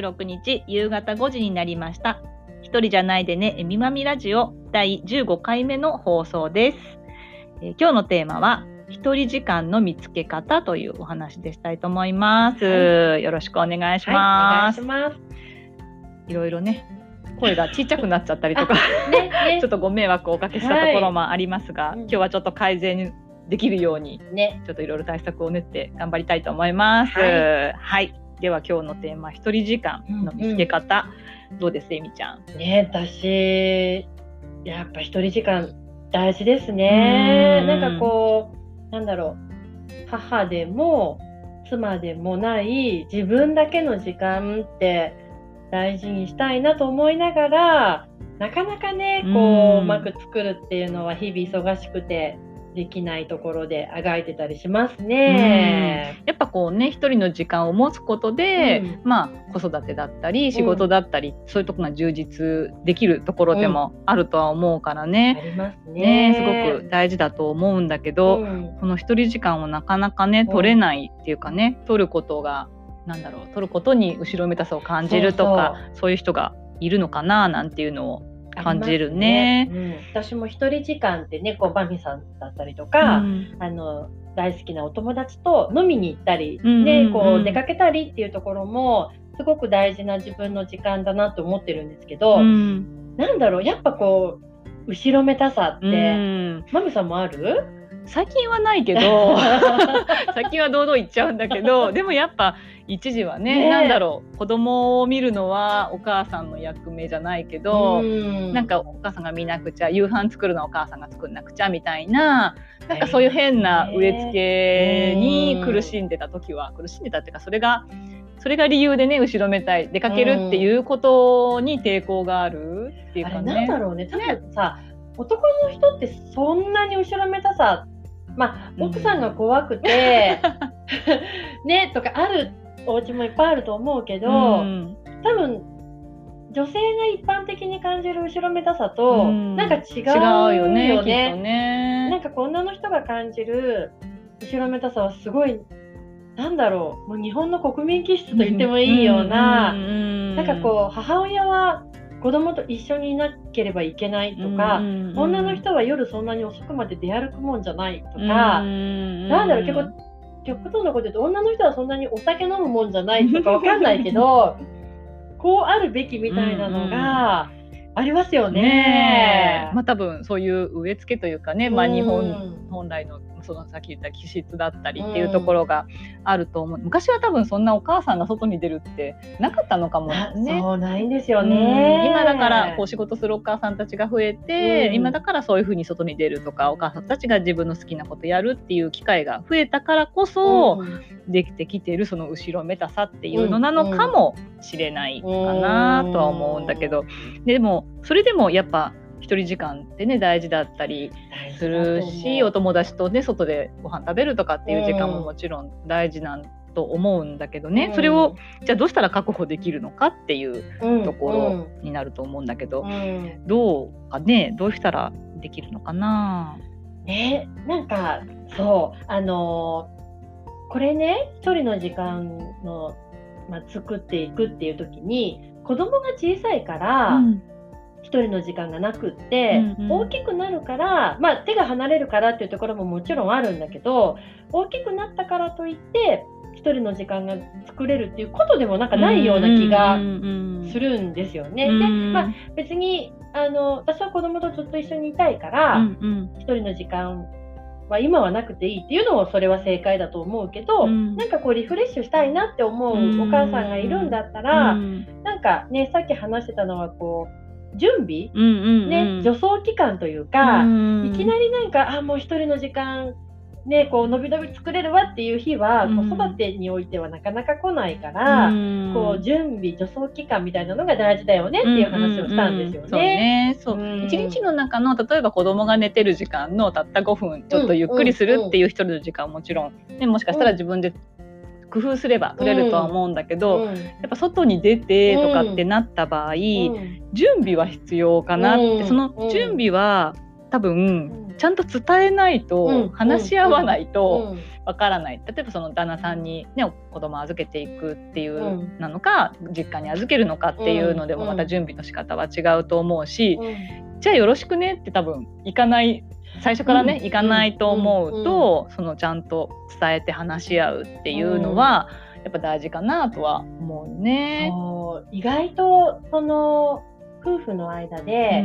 26日夕方5時になりました。一人じゃないでね、えみまみラジオ第15回目の放送です。えー今日のテーマは、一人時間の見つけ方というお話でしたいと思います。はよろしくお願いしはい、お願ます。いします。いろいろね、声がちっちゃくなっちゃったりとか、ね、ね ちょっとご迷惑をおかけしたところもありますが、はい今日はちょっと改善できるように、ね、ちょっといろいろ対策を練って頑張りたいと思います。ははい。では今日のテーマ、一人時間の見つけ方、どうですえみちゃん？ね、私、やっぱ一人時間大事ですね。う。ん。なんかこう、なんだろう、母でも妻でもない自分だけの時間って大事にしたいなと思いながら、なかなかね、こう、うん。うまく作るっていうのは日々忙しくてできないところであがいてたりしますね。やっぱこうね一人の時間を持つことで、うん。まあ子育てだったり仕事だったり、そういうところが充実できるところでもあるとは思うからあね,、りますね。ね。すごく大事だと思うんだけど、うん。この一人時間をなかなかね取れないっていうかね、取ることがなんだろう取ることに後ろめたさを感じるとかそういう人がいるのかななんていうのを感じるね。ね。うん、私も一人時間ってね、こうバミさんだったりとか、うん。あの大好きなお友達と飲みに行ったり、ね、こう出かけたりっていうところもすごく大事な自分の時間だなと思ってるんですけど、うん。なんだろう、やっぱこう後ろめたさって、うん。マミさんもある？最近はないけど 最近は堂々言っちゃうんだけど でもやっぱ一時はねね。えなんだろう子供を見るのはお母さんの役目じゃないけど、うん。なんかお母さんが見なくちゃ夕飯作るのはお母さんが作んなくちゃみたいななんかそういう変な植え付けに苦しんでた時は苦しんでたっていうかそれがそれが理由でね後ろめたい出かけるっていうことに抵抗があるっていうかね。なんだろうね、多分さ、男の人ってそんなに後ろめたさ、まあ、うん。奥さんが怖くて、ね、とかあるお家もいっぱいあると思うけど、うん。多分、女性が一般的に感じる後ろめたさと、うん。なんか違うよね。きっとね。ね。なんか女の人が感じる後ろめたさはすごい、なんだろう、もう日本の国民気質と言ってもいいような、ななんかこう母親は子供と一緒にいなければいけないとか、女の人は夜そんなに遅くまで出歩くもんじゃないとか、ななんだろう結構極端なこと言うと女の人はそんなにお酒飲むもんじゃないとかわかんないけど こうあるべきみたいなのがありますよね。まあ多分そういう植え付けというかね、まあ、うん。日本本来のそのさっき言った気質だったりっていうところがあると思う、昔は多分そんなお母さんが外に出るってなかったのかもあね。そうないんですようん。ね。今だからこう仕事するお母さんたちが増えて、うん。今だからそういうふうに外に出るとかお母さんたちが自分の好きなことやるっていう機会が増えたからこそ、うん。できてきてるその後ろめたさっていうのなのかもしれないかなとは思うんだけど、でもそれでもやっぱ一人時間ってね大事だったりするしお友達とね外でご飯食べるとかっていう時間ももちろん大事なんと思うんだけどね、それをじゃあどうしたら確保できるのかっていうところになると思うんだけど、うんうん。どうかねどうしたらできるのかな？ね、なんかそうあのーこれね一人の時間の、まあ、作っていくっていう時に子供が小さいからうん一人の時間がなくって、うんうん。大きくなるから、まあ、手が離れるからっていうところももちろんあるんだけど大きくなったからといって一人の時間が作れるっていうことでもなんかないような気がするんですよね。で、まあ、別にあの私は子供とずっと一緒にいたいから、うんうん、一人の時間は今はなくていいっていうのもそれは正解だと思うけど、うん、なんかこうリフレッシュしたいなって思うお母さんがいるんだったら、うん、なんかねさっき話してたのはこう準備、うんうんうん、ね、助走期間というか、うんうん、いきなりなんかあもう一人の時間ね、こう伸び伸び作れるわっていう日は、子育てにおいてはなかなか来ないから、うん、こう準備助走期間みたいなのが大事だよねっていう話をしたんですよね。そうね。そう、日の中の例えば子供が寝てる時間のたった5分ちょっとゆっくりするっていう一人の時間はもちろん、ね、もしかしたら自分で工夫すれば取れるとは思うんだけど、うん、やっぱ外に出てとかってなった場合、うん、準備は必要かなって、その準備は多分ちゃんと伝えないと、話し合わないとわからない、例えばその旦那さんに、ね、子供預けていくっていうなのか、実家に預けるのかっていうのでもまた準備の仕方は違うと思うし、じゃあよろしくねって多分行かない最初からね、行かないと思うと、そのちゃんと伝えて話し合うっていうのは、やっぱ大事かなとは思うね。意外とその夫婦の間で、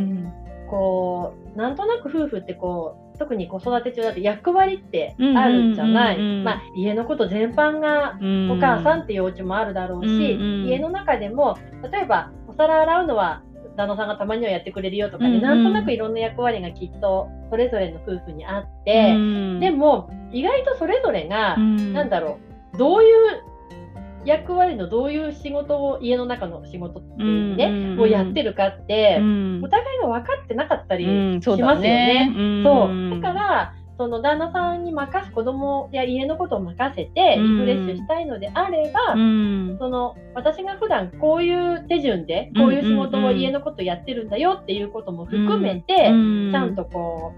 こうなんとなく夫婦ってこう特に子育て中だと役割ってあるんじゃない、まあ、家のこと全般がお母さんっていうお家もあるだろうし、家の中でも例えばお皿洗うのは旦那さんがたまにはやってくれるよとかね、うんうん、なんとなくいろんな役割がきっとそれぞれの夫婦にあって、うん、でも意外とそれぞれが、うん、なんだろうどういう役割のどういう仕事を家の中の仕事っていうね、うんうん、をやってるかって、うん、お互いが分かってなかったりしますよね。うん、そう、ね、だからその旦那さんに任す子供や家のことを任せてリフレッシュしたいのであれば、うん、その私が普段こういう手順でこういう仕事を家のことやってるんだよっていうことも含めて、ちゃんとこ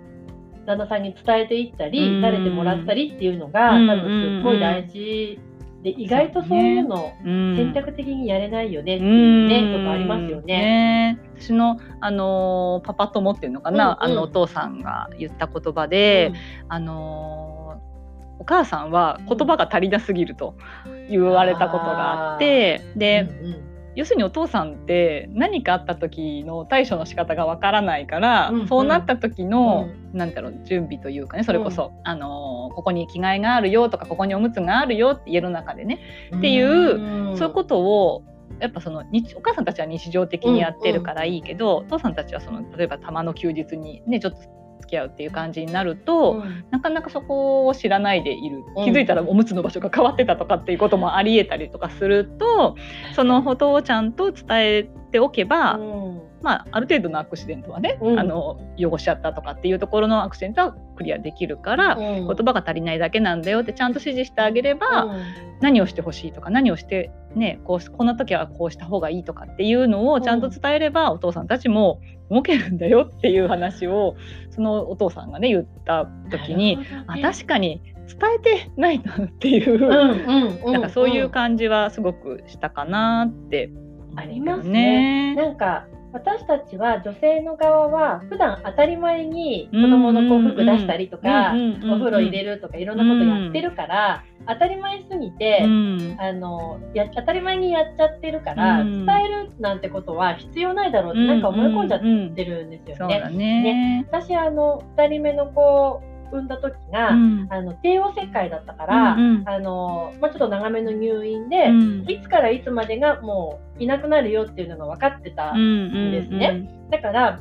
う旦那さんに伝えていったり、慣れてもらったりっていうのが、多分すっごい大事で意外とそういうの選択的にやれないよねっていうね、とかありますよね。ね。私の、あのー、パパ友っていうのかな、うんうん、あのお父さんが言った言葉で、うん、あのー、お母さんは言葉が足りなすぎると言われたことがあって、で、うんうん要するにお父さんって何かあった時の対処の仕方がわからないから、うんうん、そうなった時の、うん、なんだろう準備というかねそれこそ、うん、あのここに着替えがあるよとかここにおむつがあるよって家の中でね、っていう、そういうことをやっぱそのお母さんたちは日常的にやってるからいいけど、うんうん、お父さんたちはその例えばたまの休日にねちょっと付き合うっていう感じになると、うん、なかなかそこを知らないでいる。気づいたらおむつの場所が変わってたとかっていうこともありえたりとかするとそのことをちゃんと伝えておけば、うん、まあ、ある程度のアクシデントはね、うん、あの汚しちゃったとかっていうところのアクシデントはクリアできるから、言葉が足りないだけなんだよってちゃんと指示してあげれば、何をしてほしいとか何をしてねこうこんな時はこうした方がいいとかっていうのをちゃんと伝えれば、お父さんたちも動けるんだよっていう話をそのお父さんがね言った時に、ね、あ確かに伝えてないなっていう、なんかそういう感じはすごくしたかなってありますね。なんか私たちは女性の側は普段当たり前に子供のこう服出したりとか、お風呂入れるとかいろんなことやってるから、当たり前すぎて、あのや当たり前にやっちゃってるから、伝えるなんてことは必要ないだろうってなんか思い込んじゃってるんですよね。ね私あの2人目の子産んだ時が、うん、あの帝王切開だったから、うんうん、あのまあ、ちょっと長めの入院で、うん、いつからいつまでがもういなくなるよっていうのが分かってたんですね。うんうんうん、だから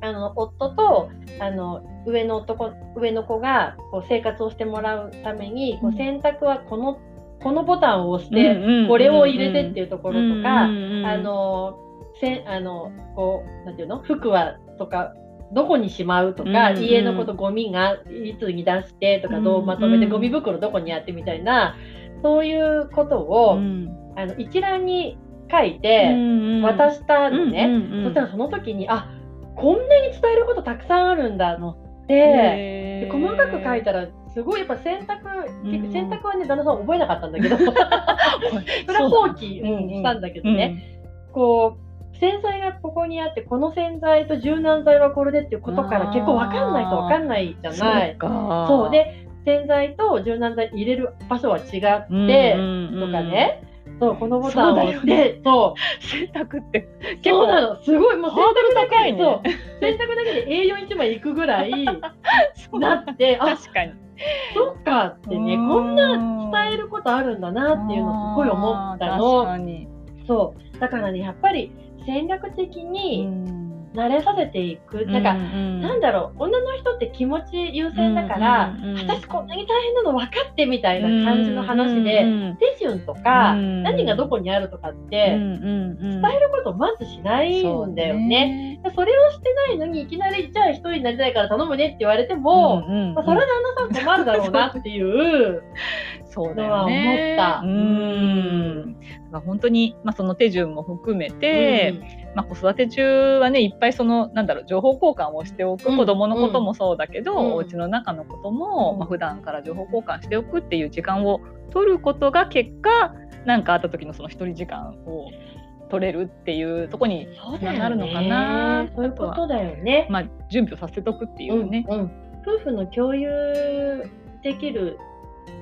あの夫とあの上の男上の子がこう生活をしてもらうために、こう選択はこのこのボタンを押して、これを入れてっていうところとか、あのせあのこうなんていうの？服はとかどこにしまうとか、うんうん、家のことゴミがいつに出してとか、どうまとめて、ゴミ袋どこにやってみたいなそういうことを、うん、あの一覧に書いて渡したのね、そしたらその時にあこんなに伝えることたくさんあるんだのってで細かく書いたらすごいやっぱ選択、結構選択はね旦那さん覚えなかったんだけど。それは放棄、うん、したんだけどね、こう洗剤がここにあってこの洗剤と柔軟剤はこれでっていうことから結構分かんないと分かんないじゃない。そうで洗剤と柔軟剤入れる場所は違って、とかね、そう、このボタンを押して、そう。洗濯って結構なの。すごい、もう洗濯高いね。そう。洗濯だけで A41 枚いくぐらいなって、確かに。そっかってね、こんな伝えることあるんだなっていうのすごい思ったの。そう。だからね、やっぱり戦略的に、慣れさせていく。なんか、うんうん、なんだろう、女の人って気持ち優先だから、うんうんうん、私こんなに大変なの分かってみたいな感じの話で、うんうん、手順とか、うん、何がどこにあるとかって、伝えることまずしないんだよね。そそれをしてないのに、いきなり、じゃあ一人になりたいから頼むねって言われても、うんうん、まあ、それは旦那さん困るだろうなっていう のは思った。うん、本当に、まあ、その手順も含めて、まあ、子育て中はねいっぱいそのなんだろう情報交換をしておく、うん、子どものこともそうだけど、うん、お家の中のことも、うん。まあ普段から情報交換しておくっていう時間を取ることが結果何かあった時のその一人時間を取れるっていうとこにつながるのかな。そう、ね,、いうことだよね。まあ、準備をさせとくっていうね。うんうん、夫婦の共有できる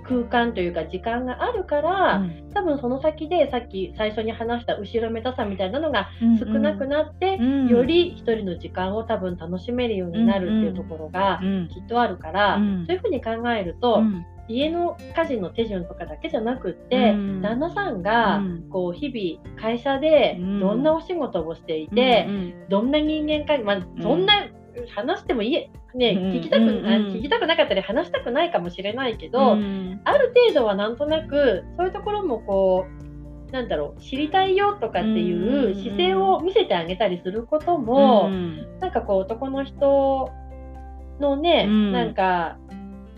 空間というか時間があるから、うん、多分その先でさっき最初に話した後ろめたさみたいなのが少なくなって、うん。うん、より一人の時間を多分楽しめるようになるっていうところがきっとあるから、そういうふうに考えると、家の家事の手順とかだけじゃなくって、旦那さんがこう日々会社でどんなお仕事をしていて、どんな人間関係、まあ、そんな話してもいいね、聞きたく、聞きたくなかったり話したくないかもしれないけど、うん、ある程度はなんとなくそういうところもこうなんだろう知りたいよとかっていう姿勢を見せてあげたりすることも、うん、なんかこう男の人のね、うん、なんか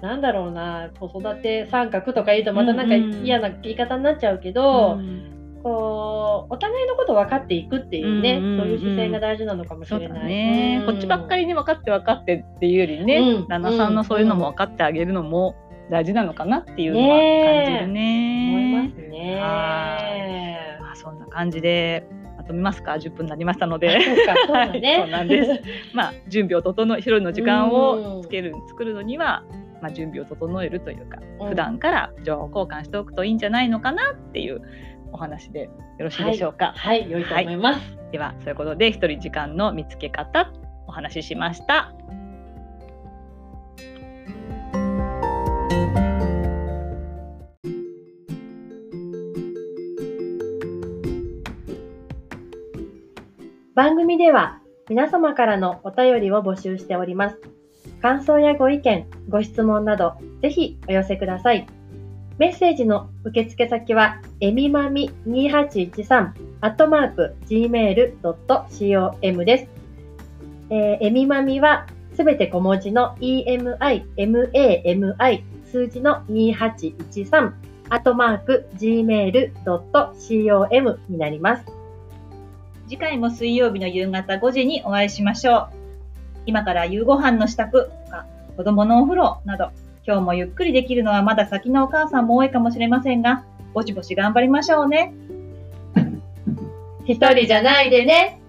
なんだろうな子育て三角とか言うとまたなんか嫌な言い方になっちゃうけど、うんこうお互いのこと分かっていくっていうね、うんうんうん、そういう姿勢が大事なのかもしれない。ね、うん、こっちばっかりに分かって分かってっていうよりね、うん、旦那さんのそういうのも分かってあげるのも大事なのかなっていうのは感じるね。ね思いますね。まあそんな感じでまとめますか？10分になりましたので。そう、ね、そうなんです。まあ準備を整え一人の時間をつける、作るのにはまあ、準備を整えるというか、うん、普段から情報交換しておくといいんじゃないのかなっていうお話でよろしいでしょうか？はい、はい、良いと思います。はい、ではそういうことで一人時間の見つけ方お話ししました。番組では皆様からのお便りを募集しております。感想やご意見、ご質問など、ぜひお寄せください。メッセージの受付先は、えみまみ2813アットマーク gmail.com です。えー、えみまみはすべて小文字の emi, mami 数字の2813アットマーク gmail.com になります。次回も水曜日の夕方5時にお会いしましょう。今から夕ご飯の支度とか子供のお風呂など今日もゆっくりできるのはまだ先のお母さんも多いかもしれませんが、ぼちぼち頑張りましょうね。一人じゃないでね。